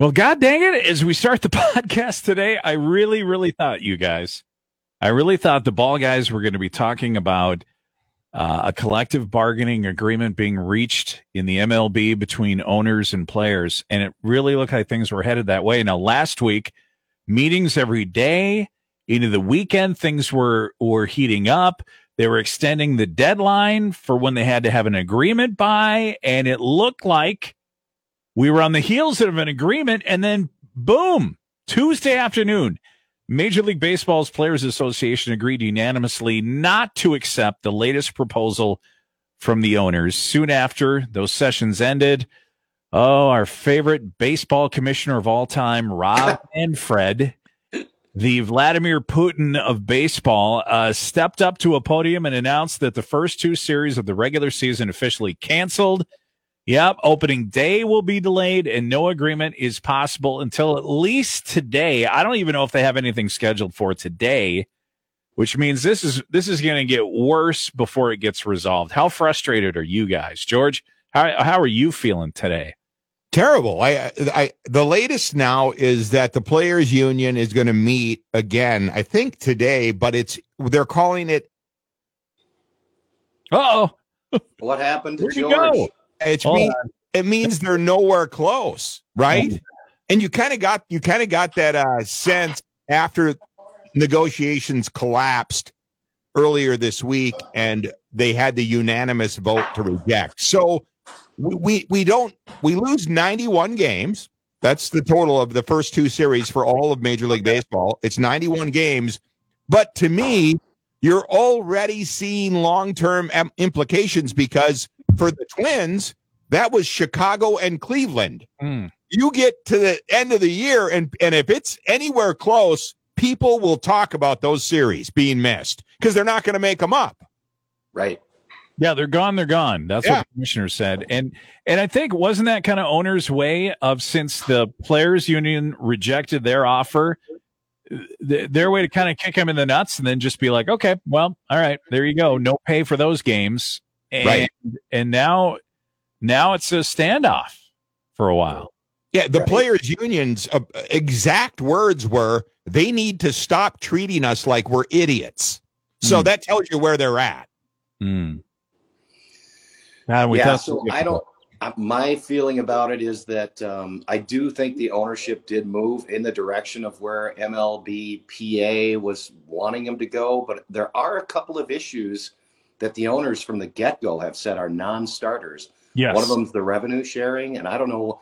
Well, God dang it, as we start the podcast today, I really, really thought you guys, I really thought the ball guys were going to be talking about uh, a collective bargaining agreement being reached in the MLB between owners and players. And it really looked like things were headed that way. Now, last week, meetings every day into the weekend, things were, were heating up. They were extending the deadline for when they had to have an agreement by. And it looked like we were on the heels of an agreement. And then boom, Tuesday afternoon, Major League Baseball's Players Association agreed unanimously not to accept the latest proposal from the owners. Soon after those sessions ended, oh, our favorite baseball commissioner of all time, Rob Manfred, the Vladimir Putin of baseball, uh, stepped up to a podium and announced that the first two series of the regular season officially canceled Yep, opening day will be delayed and no agreement is possible until at least today. I don't even know if they have anything scheduled for today, which means this is this is going to get worse before it gets resolved. How frustrated are you guys? George, how how are you feeling today? Terrible. I I the latest now is that the players union is going to meet again, I think today, but it's they're calling it Uh-oh. What happened to Where'd you George? Go? It, mean, it means they're nowhere close, right? And you kind of got you kind of got that uh, sense after negotiations collapsed earlier this week, and they had the unanimous vote to reject. So we we, we don't we lose ninety one games. That's the total of the first two series for all of Major League Baseball. It's ninety one games, but to me, you're already seeing long term implications because for the Twins, that was Chicago and Cleveland. Mm. You get to the end of the year, and and if it's anywhere close, people will talk about those series being missed because they're not going to make them up. Right. Yeah, they're gone. They're gone. That's Yeah. what the commissioner said. And and I think wasn't that kind of owner's way of since the players union rejected their offer, th- their way to kind of kick him in the nuts and then just be like, okay, well, all right, there you go, no pay for those games. And Right. and now now it's a standoff for a while. Yeah, the players' unions' uh, exact words were they need to stop treating us like we're idiots. So Hmm. that tells you where they're at. Mm. And we yeah. So I don't. My feeling about it is that um, I do think the ownership did move in the direction of where MLB PA was wanting him to go, but there are a couple of issues that the owners from the get go have said are non-starters. Yes. One of them is the revenue sharing, and I don't know.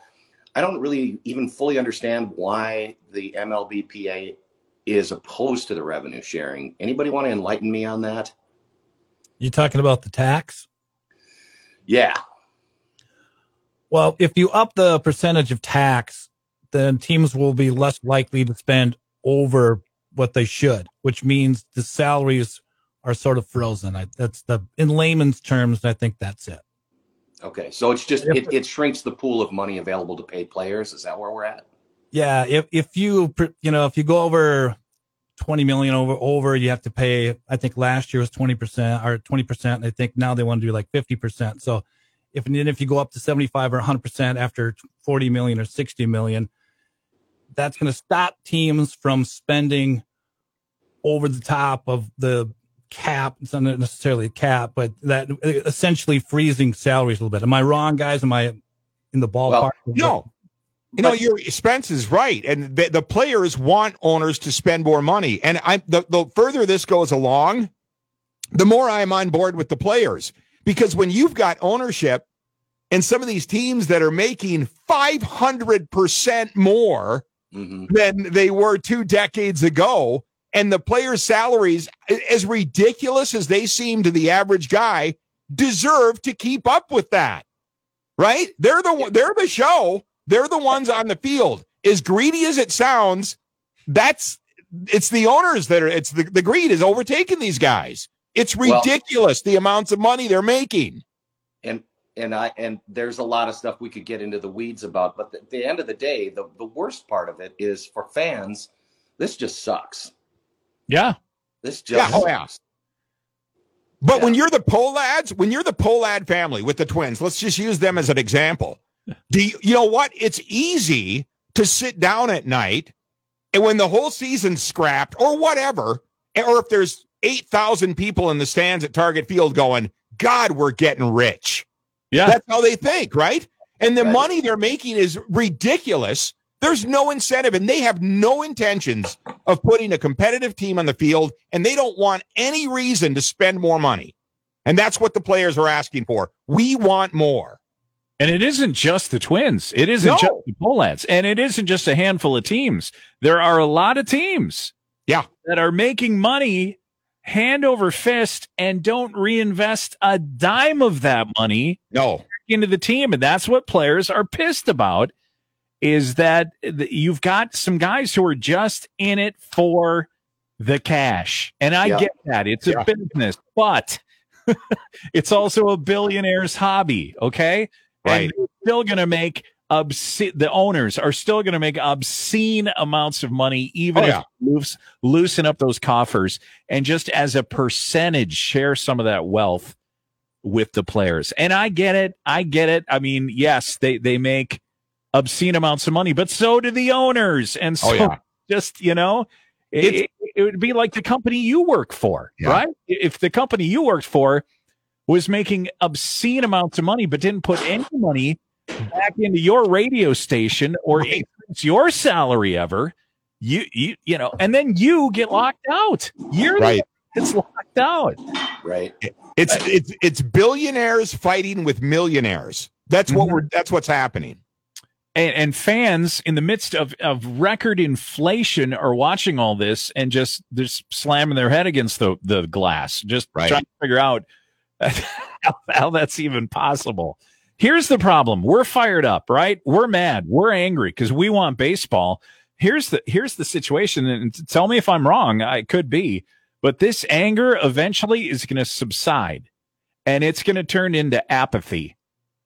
I don't really even fully understand why the MLBPA is opposed to the revenue sharing. Anybody want to enlighten me on that? You talking about the tax? Yeah. Well, if you up the percentage of tax, then teams will be less likely to spend over what they should, which means the salaries are sort of frozen. I, that's the in layman's terms. I think that's it. Okay. So it's just it, it shrinks the pool of money available to pay players. Is that where we're at? Yeah, if if you you know if you go over twenty million over over, you have to pay. I think last year was twenty percent or twenty percent. I think now they want to do like fifty percent. So if and then if you go up to seventy five or hundred percent after forty million or sixty million, that's going to stop teams from spending over the top of the cap. It's not necessarily a cap, but that uh, essentially freezing salaries a little bit. Am I wrong, guys? Am I in the ballpark? No. You know, your Spence is right, and the, the players want owners to spend more money. And I, the, the further this goes along, the more I'm on board with the players because when you've got ownership and some of these teams that are making 500 percent more hmm than they were two decades ago, and the players' salaries, as ridiculous as they seem to the average guy, deserve to keep up with that. Right? They're the they're the show. They're the ones on the field. As greedy as it sounds, that's it's the owners that are it's the, the greed is overtaking these guys. It's Well- ridiculous the amounts of money they're making. And and I and there's a lot of stuff we could get into the weeds about, but at the end of the day, the the worst part of it is for fans. This just sucks. Yeah. This Yeah, just oh, yeah. sucks. But when you're the Pohlads, when you're the Pohlad family with the twins, let's just use them as an example. Do you, you know what? It's easy to sit down at night and when the whole season's scrapped or whatever, or if there's 8,000 people in the stands at Target Field going, God, we're getting rich. Yeah. That's how they think, right? And the Right. money they're making is ridiculous. There's no incentive, and they have no intentions of putting a competitive team on the field, and they don't want any reason to spend more money. And that's what the players are asking for. We want more. And it isn't just the Twins. It isn't No. just the Pohlads. And it isn't just a handful of teams. There are a lot of teams Yeah. that are making money hand over fist and don't reinvest a dime of that money No. into the team. And that's what players are pissed about is that you've got some guys who are just in it for the cash. And I Yeah. get that. It's a business, but it's also a billionaire's hobby. Okay. Right. And they're still going to make obscene, the owners are still going to make obscene amounts of money, even Oh, if yeah. loosen up those coffers and just as a percentage, share some of that wealth with the players. And I get it. I get it. I mean, yes, they, they make obscene amounts of money, but so do the owners. And oh, so Oh, yeah. just, you know, it, it, it would be like the company you work for, Yeah. right? If the company you worked for was making obscene amounts of money, but didn't put any money back into your radio station or increase your salary ever, you, you, you know, and then you get locked out. You're Right. the one locked out. Right. It's it's it's billionaires fighting with millionaires. That's what Mhm. we're that's what's happening. and, and fans in the midst of, of record inflation are watching all this and just just slamming their head against the, the glass, just Right. trying to figure out how, how that's even possible. Here's the problem. We're fired up, right? We're mad. We're angry because we want baseball. Here's the here's the situation. And tell me if I'm wrong. I could be, but this anger eventually is going to subside and it's going to turn into apathy.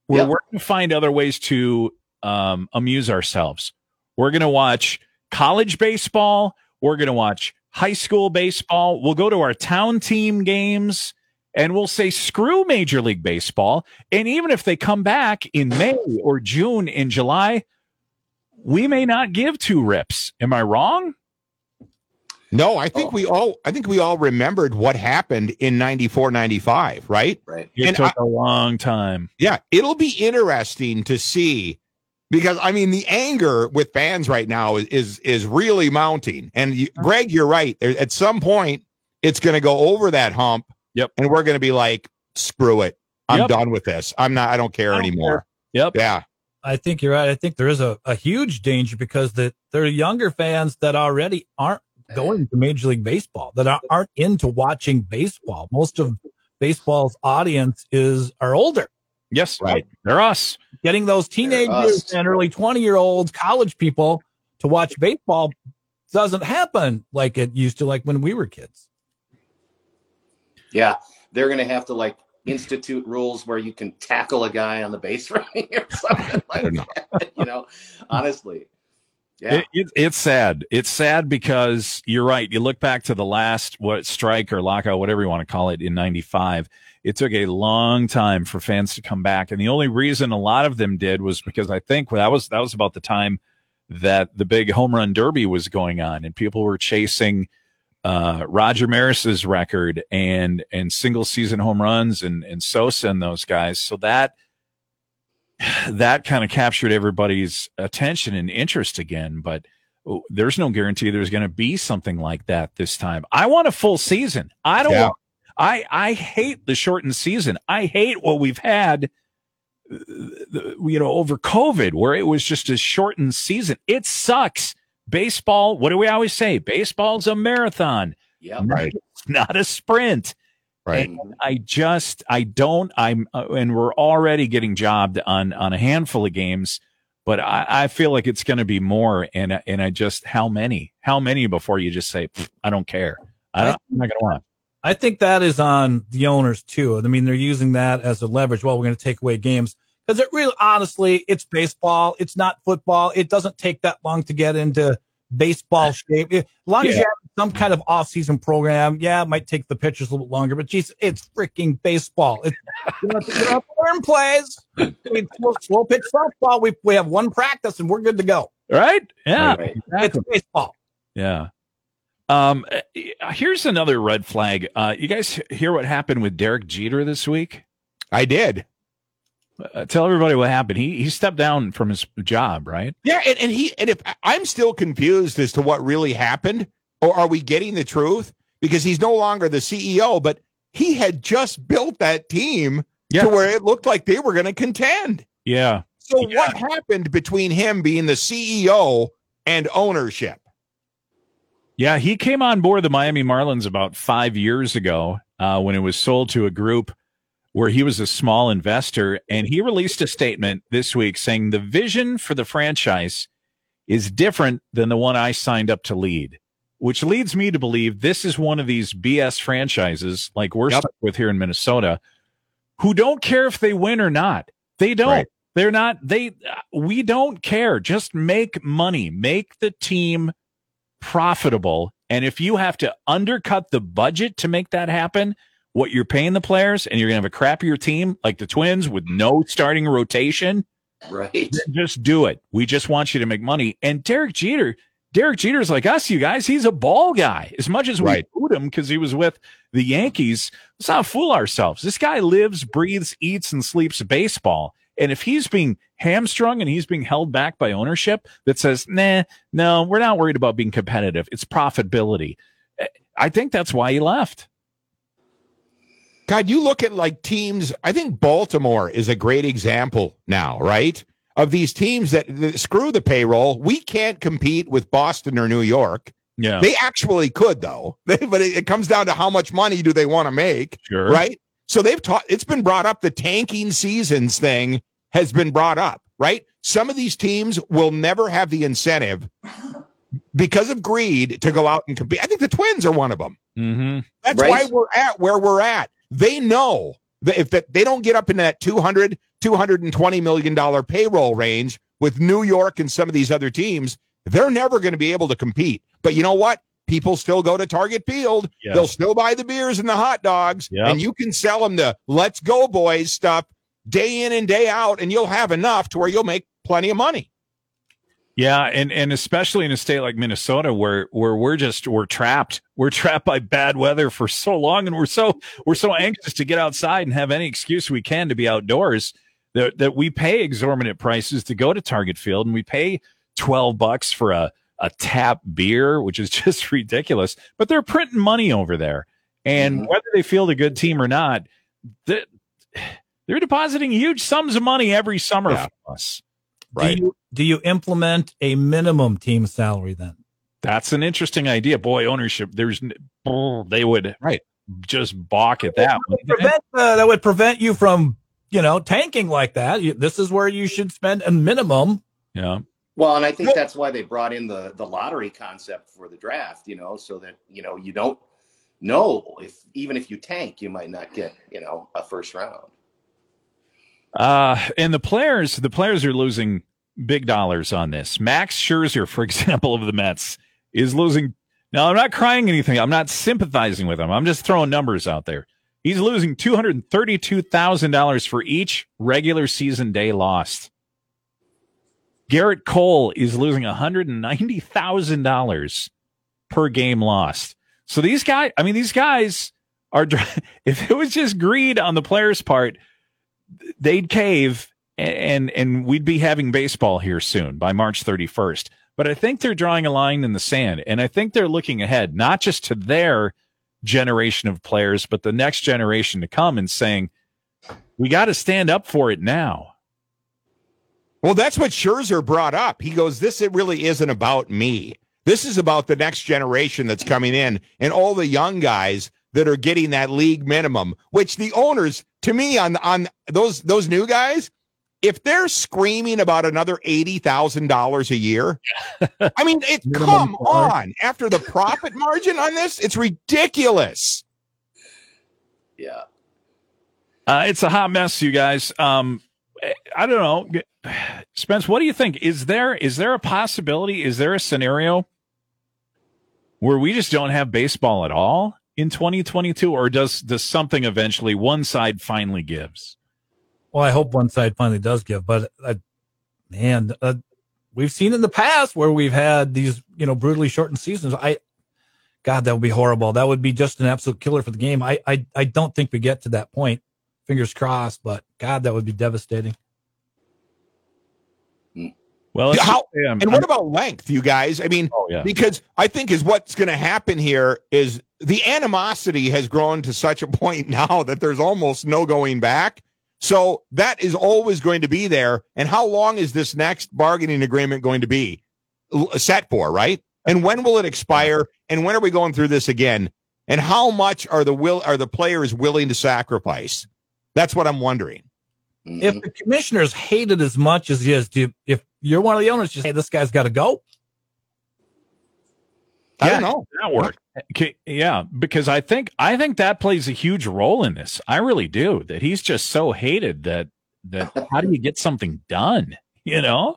Where Yep. we're going to find other ways to um, amuse ourselves. We're going to watch college baseball. We're going to watch high school baseball. We'll go to our town team games and we'll say, screw Major League Baseball. And even if they come back in May or June, in July, we may not give two rips. Am I wrong? No, I think Oh. we all I think we all remembered what happened in 94 95, right? Right. It And took a long time. Yeah, it'll be interesting to see because I mean the anger with fans right now is is, is really mounting. And you, Greg, you're right. There, at some point, it's going to go over that hump. Yep. And we're going to be like, screw it. I'm Yep. done with this. I'm not. I don't care I don't anymore. Yep. Yeah. I think you're right. I think there is a, a huge danger because the, there are younger fans that already aren't going to Major League Baseball, that are, aren't into watching baseball. Most of baseball's audience is are older. Yes. Right. They're us. Getting those teenagers us. and early 20 year olds, college people to watch baseball doesn't happen like it used to, like when we were kids. Yeah. They're going to have to like institute rules where you can tackle a guy on the base running or something like that. You know, honestly. Yeah. It, it, it's sad. It's sad because you're right. You look back to the last what strike or lockout, whatever you want to call it, in '95. It took a long time for fans to come back, and the only reason a lot of them did was because I think that was that was about the time that the big home run derby was going on, and people were chasing uh, Roger Maris's record and and single season home runs and and Sosa and those guys. So that that kind of captured everybody's attention and interest again. But oh, there's no guarantee there's going to be something like that this time. I want a full season. I don't. Yeah. Want, I I hate the shortened season. I hate what we've had. uh, You know, over COVID, where it was just a shortened season. It sucks. Baseball. What do we always say? Baseball's a marathon, Yeah. Right. It's not a sprint. Right. Mhm. I just I don't I'm uh, and we're already getting jobbed on on a handful of games, but I, I feel like it's going to be more and and I just how many how many before you just say I don't care I don't, I'm not going to want. I think that is on the owners too. I mean, they're using that as a leverage. Well, we're going to take away games because it really, honestly, it's baseball. It's not football. It doesn't take that long to get into baseball shape. As long as you haven't some kind of off-season program. Yeah, it might take the pitchers a little bit longer, but geez, it's freaking baseball. It's, you know, you have to learn plays. I mean, slow, slow pitch softball. We we have one practice and we're good to go. Right? Yeah. Right. It's baseball. Yeah. Um, uh, here's another red flag. Uh, you guys hear what happened with Derek Jeter this week? I did. Uh, tell everybody what happened. He he stepped down from his job, right? Yeah, and, and he and if I'm still confused as to what really happened, or are we getting the truth? Because he's no longer the CEO, but he had just built that team Yeah. to where it looked like they were going to contend. Yeah. So Yeah. what happened between him being the CEO and ownership? Yeah, he came on board the Miami Marlins about five years ago uh, when it was sold to a group where he was a small investor. And he released a statement this week saying the vision for the franchise is different than the one I signed up to lead, which leads me to believe this is one of these BS franchises like we're Yep. stuck with here in Minnesota who don't care if they win or not. They don't. Right. They're not, they, we don't care. Just make money, make the team profitable. And if you have to undercut the budget to make that happen, what you're paying the players and you're going to have a crappier team like the Twins with no starting rotation, Right. just do it. We just want you to make money. And Derek Jeter, Derek Jeter's like us, you guys. He's a ball guy. As much as we Right. booed him because he was with the Yankees, let's not fool ourselves. This guy lives, breathes, eats, and sleeps baseball. And if he's being hamstrung and he's being held back by ownership that says, nah, no, we're not worried about being competitive. It's profitability. Eh, I think that's why he left. God, you look at like teams. I think Baltimore is a great example now, right? Of these teams that, that screw the payroll. We can't compete with Boston or New York. Yeah, They actually could, though. they, but it, it comes down to how much money do they want to make, sure. right? So they've taught. It's been brought up. The tanking seasons thing has been brought up, right? Some of these teams will never have the incentive because of greed to go out and compete. I think the Twins are one of them. Mm-hmm. That's Right. why we're at where we're at. They know that if that they don't get up in that 200 220 million dollar payroll range with New York and some of these other teams, they're never going to be able to compete. But you know what? People still go to Target Field. Yes. They'll still buy the beers and the hot dogs, Yep. and you can sell them the "Let's Go Boys" stuff day in and day out, and you'll have enough to where you'll make plenty of money. Yeah, and and especially in a state like Minnesota where where we're just we're trapped. We're trapped by bad weather for so long and we're so we're so anxious to get outside and have any excuse we can to be outdoors that that we pay exorbitant prices to go to Target Field and we pay 12 bucks for a a tap beer, which is just ridiculous. But they're printing money over there. And Mhm. whether they field a good team or not, they, they're depositing huge sums of money every summer Yeah. from us. Right. Do you, do you implement a minimum team salary then? That's an interesting idea. Boy, ownership, there's they would Right. just balk at that. wouldn't? Prevent, uh, that would prevent you from, you know, tanking like that. You, this is where you should spend a minimum. Yeah. Well, and I think that's why they brought in the the lottery concept for the draft, you know, so that you know you don't know if even if you tank, you might not get you know a first round. Uh, and the players, the players are losing big dollars on this. Max Scherzer, for example, of the Mets, is losing. Now, I'm not crying anything. I'm not sympathizing with him. I'm just throwing numbers out there. He's losing two hundred thirty-two thousand dollars for each regular season day lost. Gerrit Cole is losing one hundred and ninety thousand dollars per game lost. So these guys, I mean, these guys are. If it was just greed on the players' part, they'd cave and and we'd be having baseball here soon by March 31st. But I think they're drawing a line in the sand and I think they're looking ahead not just to their generation of players but the next generation to come and saying we got to stand up for it now. Well, that's what Scherzer brought up. He goes, This it really isn't about me. This is about the next generation that's coming in and all the young guys that are getting that league minimum, which the owners, to me, on on those those new guys, if they're screaming about another eighty thousand dollars a year, I mean, it come salary. on. After the profit margin on this, it's ridiculous. Yeah. Uh, it's a hot mess, you guys. Um, I don't know, Spence. What do you think? Is there is there a possibility? Is there a scenario where we just don't have baseball at all in 2022, or does does something eventually one side finally gives? Well, I hope one side finally does give, but uh, man, uh, we've seen in the past where we've had these, you know, brutally shortened seasons. I, God, that would be horrible. That would be just an absolute killer for the game. I, I, I don't think we get to that point. Fingers crossed, but God, that would be devastating. Well, how- say I'm- And what about length, you guys? I mean, Oh, yeah. because I think is what's going to happen here is the animosity has grown to such a point now that there's almost no going back. So that is always going to be there. And how long is this next bargaining agreement going to be uh, set for, right? And when will it expire? And when are we going through this again? And how much are the will are the players willing to sacrifice? That's what I'm wondering. Mhm. If the commissioners hate it as much as he is, do you, if you're one of the owners, just hey, this guy's got to go. I Yeah. don't know. that work. Okay, yeah, because I think I think that plays a huge role in this. I really do. That he's just so hated that that how do you get something done? You know?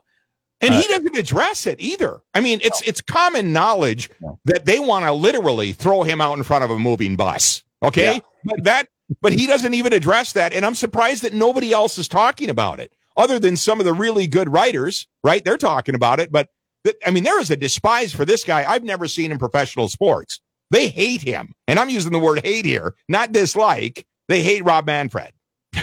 And Uh, he doesn't address it either. I mean, it's it's common knowledge No. that they want to literally throw him out in front of a moving bus. Okay, Yeah. but that but he doesn't even address that, and I'm surprised that nobody else is talking about it, other than some of the really good writers. Right, they're talking about it, but th- I mean, there is a despise for this guy I've never seen in professional sports. They hate him, and I'm using the word hate here, not dislike. They hate Rob Manfred.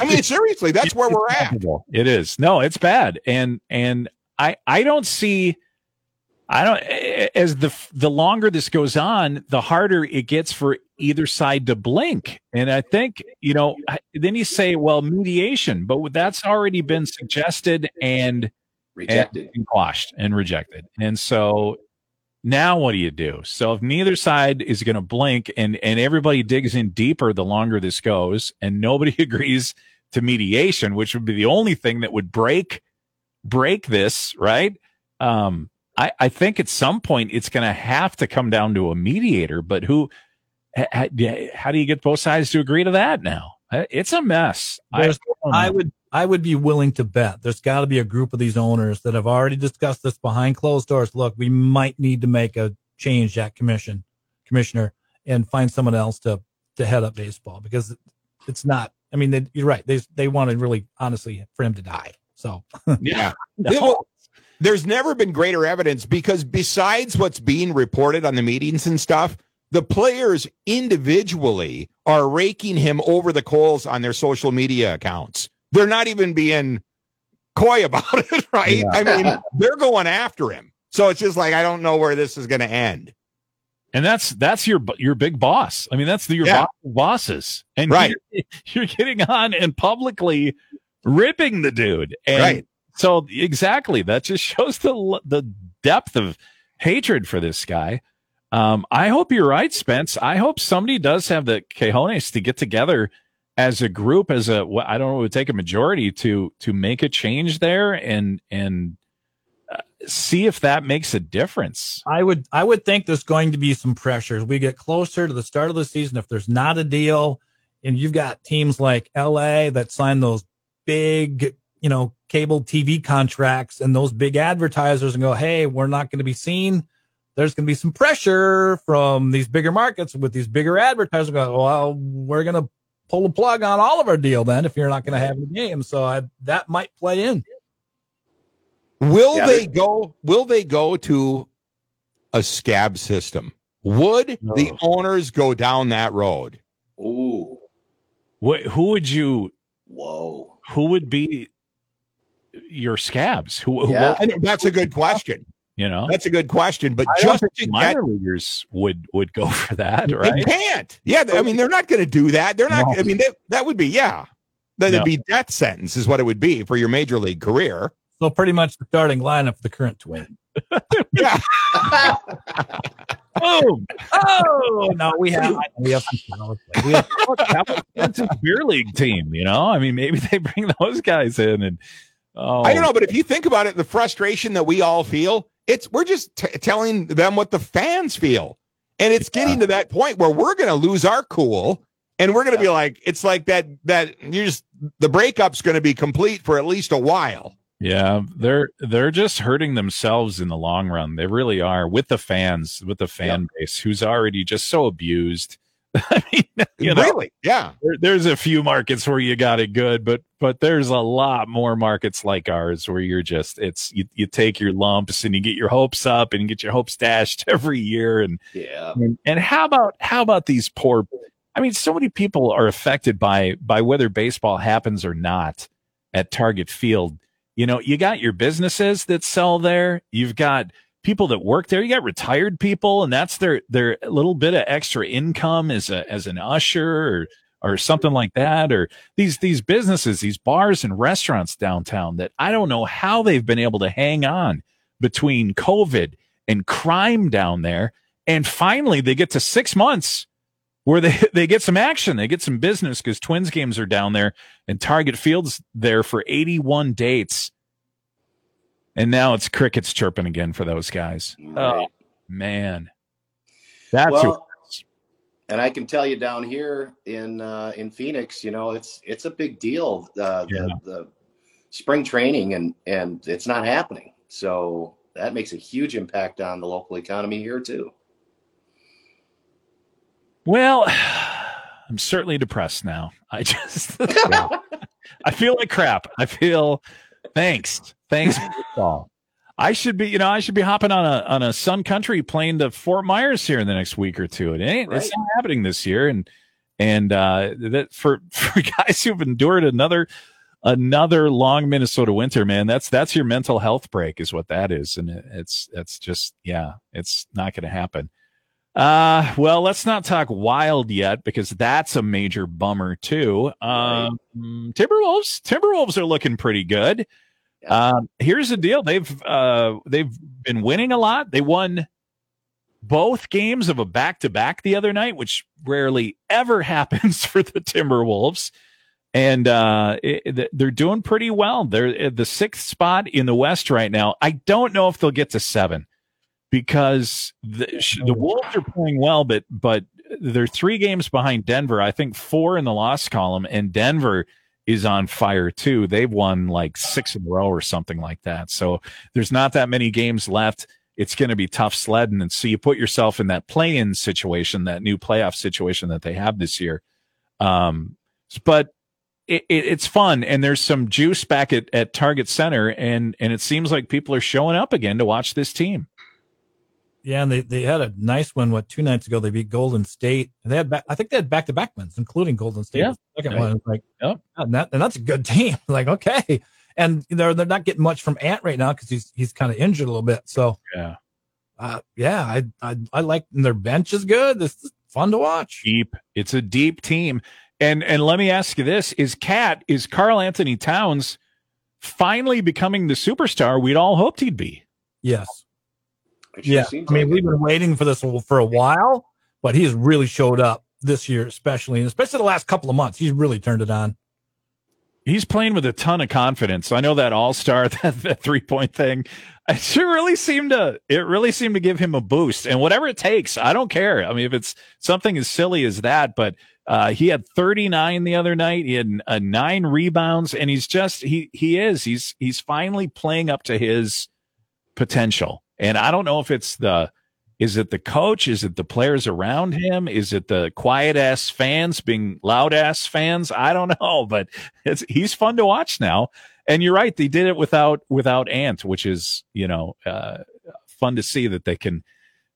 I mean, seriously, that's where we're at. It is. No, it's bad. And and I I don't see I don't as the the longer this goes on, the harder it gets for either side to blink. And I think, you know, then you say, well, mediation, but that's already been suggested and Rejected. and quashed and rejected. And so now what do you do? So if neither side is going to blink and and everybody digs in deeper the longer this goes and nobody agrees to mediation, which would be the only thing that would break break this, right? Um I, I think at some point it's going to have to come down to a mediator, but who, ha- ha- how do you get both sides to agree to that now? Uh, It's a mess. I, I would I would be willing to bet there's got to be a group of these owners that have already discussed this behind closed doors. Look, we might need to make a change at commission commissioner and find someone else to to head up baseball because it's not. I mean, they, you're right. They they want to really honestly for him to die. So Yeah. Well, there's never been greater evidence because besides what's being reported on the meetings and stuff, the players individually are raking him over the coals on their social media accounts. They're not even being coy about it, right? Yeah. I mean, they're going after him. So it's just like I don't know where this is going to end. and that's that's your your big boss. I mean, that's the, your Yeah. boss bosses, and Right. You're, you're getting on and publicly ripping the dude, and Right. so exactly that just shows the the depth of hatred for this guy. Um, I hope you're right, Spence. I hope somebody does have the cojones to get together as a group, as a I don't know, it would take a majority to to make a change there and and uh, see if that makes a difference. I would I would think there's going to be some pressure as we get closer to the start of the season. If there's not a deal, and you've got teams like LA that sign those big, you know, cable TV contracts and those big advertisers and go, hey, we're not going to be seen. There's going to be some pressure from these bigger markets with these bigger advertisers. going, well, we're going to pull the plug on all of our deal then if you're not going to have the game. So I, that might play in. Will Yeah, they go? Will they go to a scab system? Would the owners go down that road? Ooh. What, who would you Whoa. who would be your scabs? Who, who Yeah. I think that's a good question. You know? That's a good question. But I just think to get, minor leaguers would would go for that, right? they can't. Yeah, I mean, they're not going to do that. They're not. No. I mean, they, that would be yeah. That'd No. be death sentence, is what it would be for your major league career. So pretty much the starting lineup for the current twin. Yeah, Boom! Oh no, we have we have some talent. We have Look, that was- That's a beer league team, you know. I mean, maybe they bring those guys in, and oh, I don't know, but if you think about it, the frustration that we all feel, it's we're just t- telling them what the fans feel, and it's getting to that point where we're going to lose our cool, and we're going to be like, it's like that that you just the breakup's going to be complete for at least a while. Yeah, they're they're just hurting themselves in the long run. They really are with the fans, with the fan base who's already just so abused. I mean, you know, really? Yeah. there, there's a few markets where you got it good, but but there's a lot more markets like ours where you're just it's you, you take your lumps and you get your hopes up and you get your hopes dashed every year and Yeah. and, and how about how about these poor I mean so many people are affected by by whether baseball happens or not at Target Field. You know, you got your businesses that sell there, you've got people that work there, you got retired people and that's their their little bit of extra income as a as an usher or or something like that or these these businesses, these bars and restaurants downtown that I don't know how they've been able to hang on between COVID and crime down there. And finally they get to 6 months where they they get some action, they get some business cuz Twins games are down there and Target Field's there for 81 dates. And now it's crickets chirping again for those guys. Right. Man. That's well, and I can tell you down here in uh, in Phoenix, you know, it's it's a big deal. Uh, Yeah. the, the spring training and and it's not happening. So that makes a huge impact on the local economy here too. Well, I'm certainly depressed now. I just I feel like crap. I feel thanks. Thanks for. I should be, you know, I should be hopping on a on a Sun Country plane to Fort Myers here in the next week or two. It ain't it's not happening this year. And and uh that for for guys who've endured another another long Minnesota winter, man, that's that's your mental health break, is what that is. And it, it's it's just yeah, it's not gonna happen. Uh, well, let's not talk wild yet because that's a major bummer too. Um, Timberwolves, Timberwolves are looking pretty good. Yeah. Um, here's the deal: they've uh, they've been winning a lot. They won both games of a back to back the other night, which rarely ever happens for the Timberwolves. And uh, it, they're doing pretty well. They're at the sixth spot in the West right now. I don't know if they'll get to seven because the, the Wolves are playing well, but but they're three games behind Denver. I think four in the loss column, and Denver is on fire too. They've won like six in a row or something like that. So there's not that many games left. It's going to be tough sledding, and so you put yourself in that play-in situation, that new playoff situation that they have this year. Um, but it, it, it's fun, and there's some juice back at, at Target Center, and and it seems like people are showing up again to watch this team. Yeah, and they, they had a nice one. What two nights ago they beat Golden State. And they had back, I think they had back to back wins, including Golden State. Yeah. Second Right. one like, Yep. and, that, and that's a good team. like okay, and they're they're not getting much from Ant right now because he's he's kind of injured a little bit. So Yeah. uh, yeah, I I I like their bench is good. This is fun to watch. deep. It's a deep team. And and let me ask you this: Is Cat is Karl-Anthony Towns finally becoming the superstar we'd all hoped he'd be? Yes. It Yeah. seems I mean, like we've it. been waiting for this for a while, but he's really showed up this year, especially, and especially the last couple of months. He's really turned it on. He's playing with a ton of confidence. I know that All Star that, that three point thing. It sure really seemed to it really seemed to give him a boost, and whatever it takes, I don't care. I mean, if it's something as silly as that, but uh, he had 39 the other night. He had uh, nine rebounds, and he's just he he is he's he's finally playing up to his potential. And I don't know if it's the is it the coach? Is it the players around him? Is it the quiet ass fans being loud ass fans? I don't know, but it's he's fun to watch now. And you're right, they did it without without Ant, which is you know uh, fun to see that they can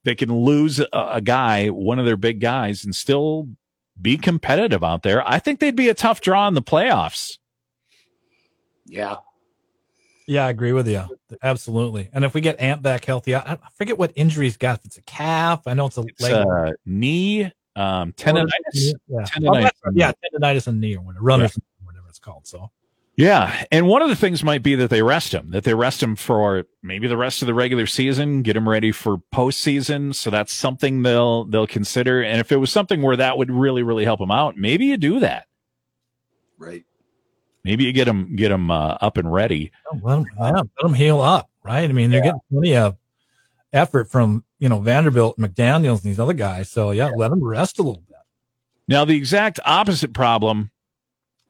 they can lose a, a guy, one of their big guys, and still be competitive out there. I think they'd be a tough draw in the playoffs. Yeah. Yeah, I agree with you. Absolutely. And if we get Ant back healthy, I, I forget what injury he's got. If it's a calf, I know it's a It's leg. uh, knee um, tendonitis. Yeah. tendonitis. Oh, yeah, tendonitis in the knee or whatever, runner's knee, whatever it's called. So Yeah, and one of the things might be that they rest him, that they rest him for maybe the rest of the regular season, get him ready for postseason. So that's something they'll they'll consider. And if it was something where that would really really help him out, maybe you do that. Right. Maybe you get them get them uh, up and ready. oh, let, them, yeah, let him heal up, right? I mean, they're getting plenty of effort from you know Vanderbilt, McDaniels, and these other guys. So yeah, let them rest a little bit. Now the exact opposite problem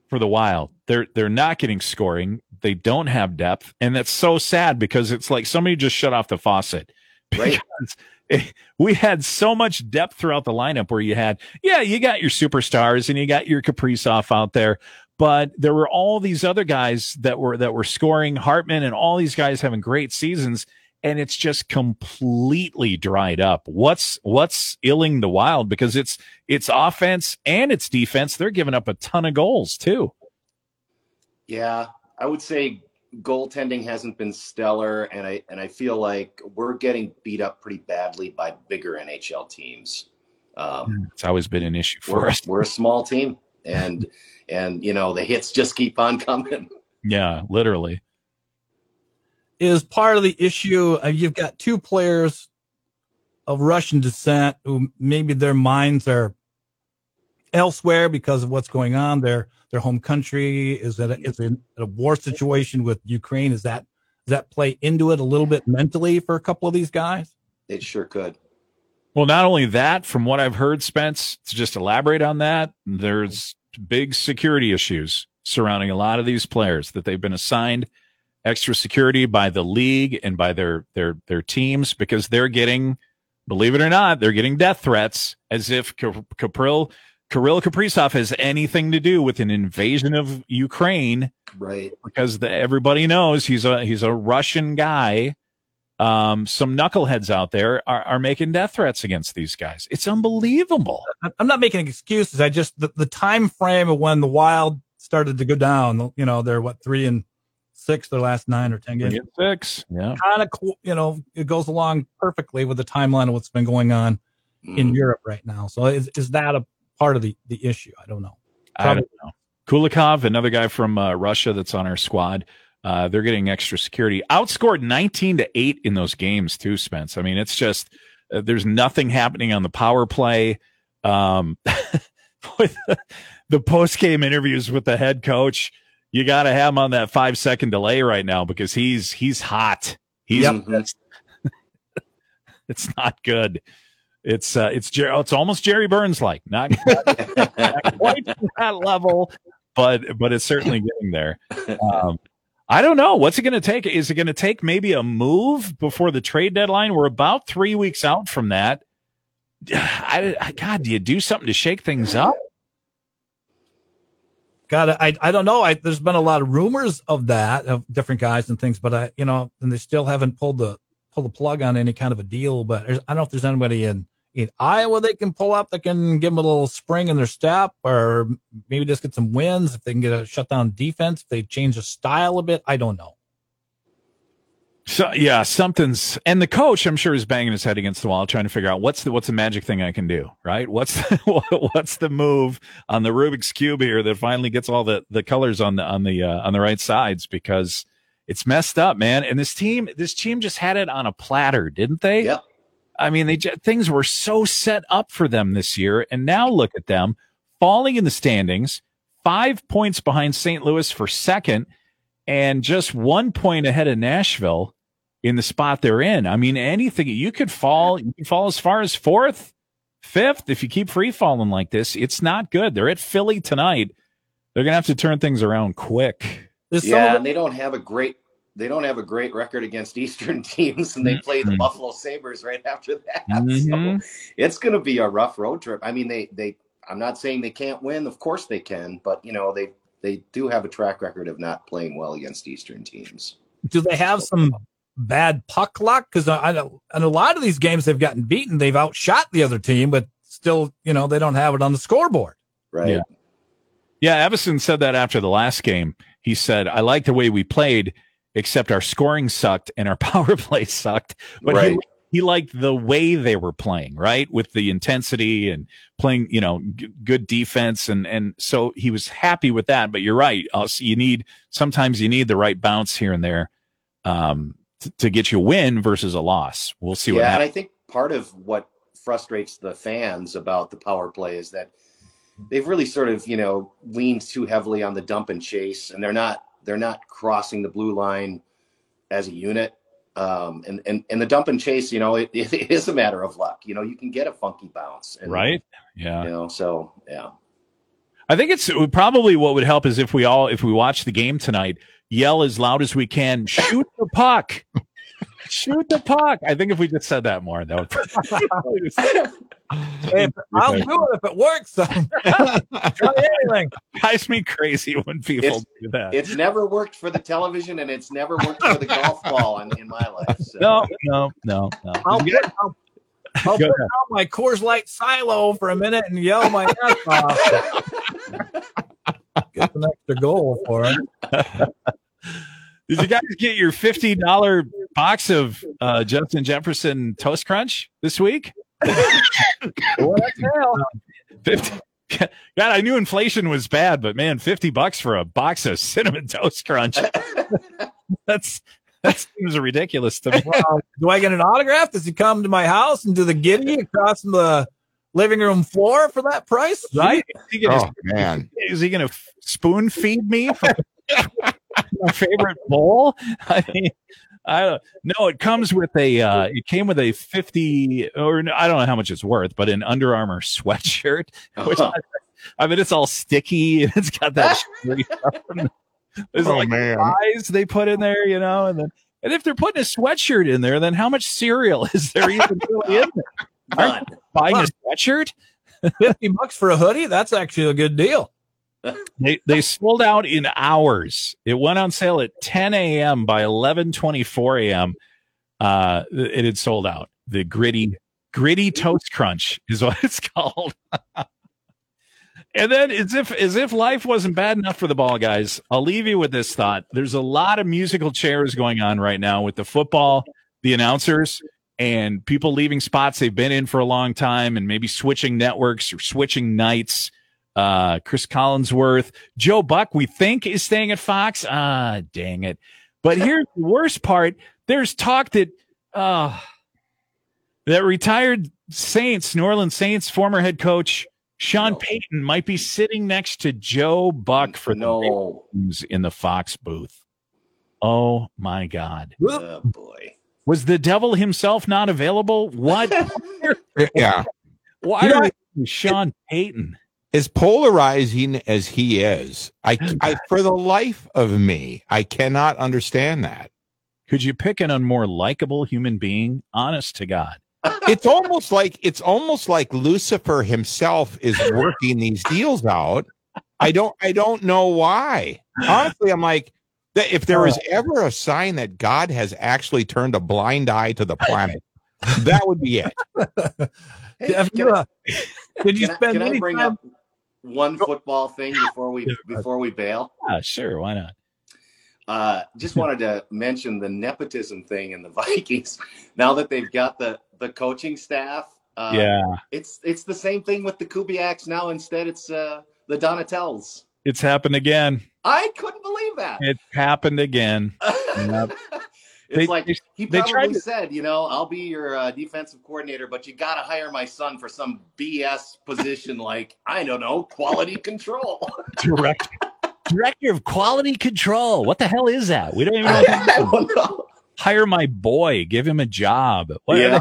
for the Wild. They're they're not getting scoring, they don't have depth, and that's so sad because it's like somebody just shut off the faucet. Right. Because it- we had so much depth throughout the lineup where you had, yeah, you got your superstars and you got your Kaprizov out there, but there were all these other guys that were that were scoring, Hartman and all these guys having great seasons, and it's just completely dried up. What's what's illing the wild because it's it's offense and it's defense. They're giving up a ton of goals too. Yeah, I would say goaltending hasn't been stellar, and I and I feel like we're getting beat up pretty badly by bigger NHL teams. Um, It's always been an issue for we're, us. we're a small team, and and you know the hits just keep on coming. Yeah, literally. is part of the issue. Uh, you've got two players of Russian descent who maybe their minds are elsewhere because of what's going on. Their their home country is at a, is in a war situation with Ukraine. Is that does that play into it a little bit mentally for a couple of these guys? It sure could. Well, not only that, from what I've heard, Spence, to just elaborate on that, there's big security issues surrounding a lot of these players that they've been assigned extra security by the league and by their their their teams because they're getting, believe it or not, they're getting death threats as if Ka- Kapril Kirill Kaprizov has anything to do with an invasion of Ukraine Right. because the, everybody knows he's a he's a Russian guy. Um, some knuckleheads out there are, are making death threats against these guys. It's unbelievable. I- I'm not making excuses. I just the, the time frame of when the Wild started to go down. You know, they're what three and six their last nine or ten games. Get six, yeah. Kind of cool. You know, it goes along perfectly with the timeline of what's been going on in Mm. Europe right now. So is is that a part of the the issue? I don't know. I don't know. Kulikov, another guy from uh, Russia that's on our squad. Uh, they're getting extra security. Outscored 19 to 8 in those games, too, Spence. I mean, it's just, uh, there's nothing happening on the power play. Um, with the, the post game interviews with the head coach, you got to have him on that five second delay right now because he's, he's hot. He's, Mhm. it's not good. It's, uh, it's, Jer- it's almost Jerry Burns like, not, not quite that level, but but it's certainly getting there. Um, I don't know what's it going to take. Is it going to take maybe a move before the trade deadline? We're about three weeks out from that. I, I God, do you do something to shake things up? Got I I don't know. I there's been a lot of rumors of that of different guys and things, but I you know, and they still haven't pulled the pulled the plug on any kind of a deal. But I don't know if there's anybody in in Iowa they can pull up that can give them a little spring in their step, or maybe just get some wins if they can get a shutdown defense. If they change the style a bit, I don't know. So yeah, something's and the coach I'm sure is banging his head against the wall trying to figure out what's the what's the magic thing I can do, right? What's the, what's the move on the Rubik's cube here that finally gets all the the colors on the on the uh, on the right sides because it's messed up, man. And this team this team just had it on a platter, didn't they? Yep. I mean, they things were so set up for them this year, and now look at them falling in the standings, five points behind St. Louis for second, and just one point ahead of Nashville in the spot they're in. I mean, anything you could fall, you could fall as far as fourth, fifth if you keep free falling like this. It's not good. They're at Philly tonight. They're gonna have to turn things around quick. There's Yeah, of and they don't have a great they don't have a great record against Eastern teams, and they play the. Buffalo Sabres right after that. Mhm. So it's going to be a rough road trip. I mean, they they I'm not saying they can't win. Of course they can, but you know they they do have a track record of not playing well against Eastern teams. do they have some bad puck luck? Because I, I know in a lot of these games they've gotten beaten, they've outshot the other team, but still, you know, they don't have it on the scoreboard. Right. Yeah. Yeah, Evason said that after the last game. He said, "I like the way we played, except our scoring sucked and our power play sucked." But Right. he he liked the way they were playing, right, with the intensity and playing, you know, g- good defense, and and so he was happy with that. But you're right, also, you need sometimes you need the right bounce here and there um, t- to get you a win versus a loss. We'll see what yeah, and. I think part of what frustrates the fans about the power play is that they've really sort of you know leaned too heavily on the dump and chase, and they're not they're not crossing the blue line as a unit. Um, and, and and the dump and chase, you know, it, it is a matter of luck. You know, you can get a funky bounce, and, Right? Yeah. You know, so yeah, I think it's probably what would help is if we all if we watch the game tonight, yell as loud as we can, shoot the puck. Shoot the puck. I think if we just said that more, that would If, I'll do it if it works. Try anything. drives me crazy when people It's- do that. It's never worked for the television, and it's never worked for the golf ball in, in my life. So. No, no, no, no. I'll, put, I'll, I'll Go put down my Coors Light silo for a minute and yell my ass off. Get an extra goal for it. Did you guys get your fifty dollar box of uh, Justin Jefferson Toast Crunch this week? What the hell? 50 God, I knew inflation was bad, but man, fifty bucks for a box of cinnamon toast crunch. That's that seems ridiculous to me. Well, do I get an autograph? Does he come to my house and do the Griddy across the living room floor for that price? Right? Is he gonna, Oh man. is he gonna spoon feed me from my favorite bowl? I mean, I don't no, it comes with a uh it came with a 50 or I don't know how much it's worth, but an Under Armour sweatshirt, which I, I mean it's all sticky and it's got that sugary stuff. There's Oh like man. fries they put in there, you know, and then and if they're putting a sweatshirt in there, then how much cereal is there even really in there? None. Buying a sweatshirt? 50 bucks for a hoodie? That's actually a good deal. They they sold out in hours. It went on sale at 10 a.m. By 11:24 a.m. Uh, it had sold out. The Griddy Griddy toast crunch is what it's called. and then, as if as if life wasn't bad enough for the ball guys, I'll leave you with this thought. There's a lot of musical chairs going on right now with the football, the announcers, and people leaving spots they've been in for a long time, and maybe switching networks or switching nights uh, Cris Collinsworth, Joe Buck, we think is staying at Fox. Ah, dang it. But here's the worst part. There's talk that, uh, that retired Saints, New Orleans Saints former head coach Sean No. Payton might be sitting next to Joe Buck for the no. Ravens in the Fox booth. Oh my God. Oh boy. Was the devil himself not available? What? Yeah. Why You know, are you Sean Payton? As polarizing as he is, I, I for the life of me, I cannot understand that. Could you pick an more likable human being? Honest to God. It's almost like it's almost like Lucifer himself is working these deals out. I don't I don't know why. Honestly, I'm like that if there is ever a sign that God has actually turned a blind eye to the planet, that would be it. Hey, Have can you, uh, did you can I, spend can I any bring time? up one football thing before we before we bail? Ah, sure. Why not? Uh, just wanted to mention the nepotism thing in the Vikings. Now that they've got the the coaching staff, uh, yeah. it's it's the same thing with the Kubiaks. Now instead, it's uh, the Donatells. It's happened again. I couldn't believe that. It happened again. Yep. It's They- like they- he probably to- said, you know, I'll be your uh, defensive coordinator, but you got to hire my son for some BS position like I don't know, quality control. Director, Director of Quality Control. What the hell is that? We don't even know. I don't know. Hire my boy. Give him a job. What Yeah.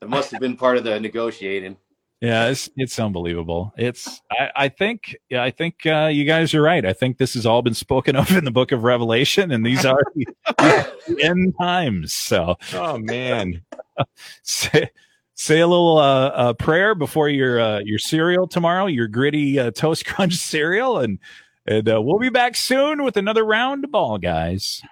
It must have been part of the negotiating. Yeah, it's it's unbelievable. It's I, I think yeah, I think uh, you guys are right. I think this has all been spoken of in the book of Revelation, and these are the, end times. So Oh man. say, say a little uh, uh, prayer before your uh, your cereal tomorrow, your Griddy uh, toast crunch cereal, and and uh, we'll be back soon with another round of ball, guys.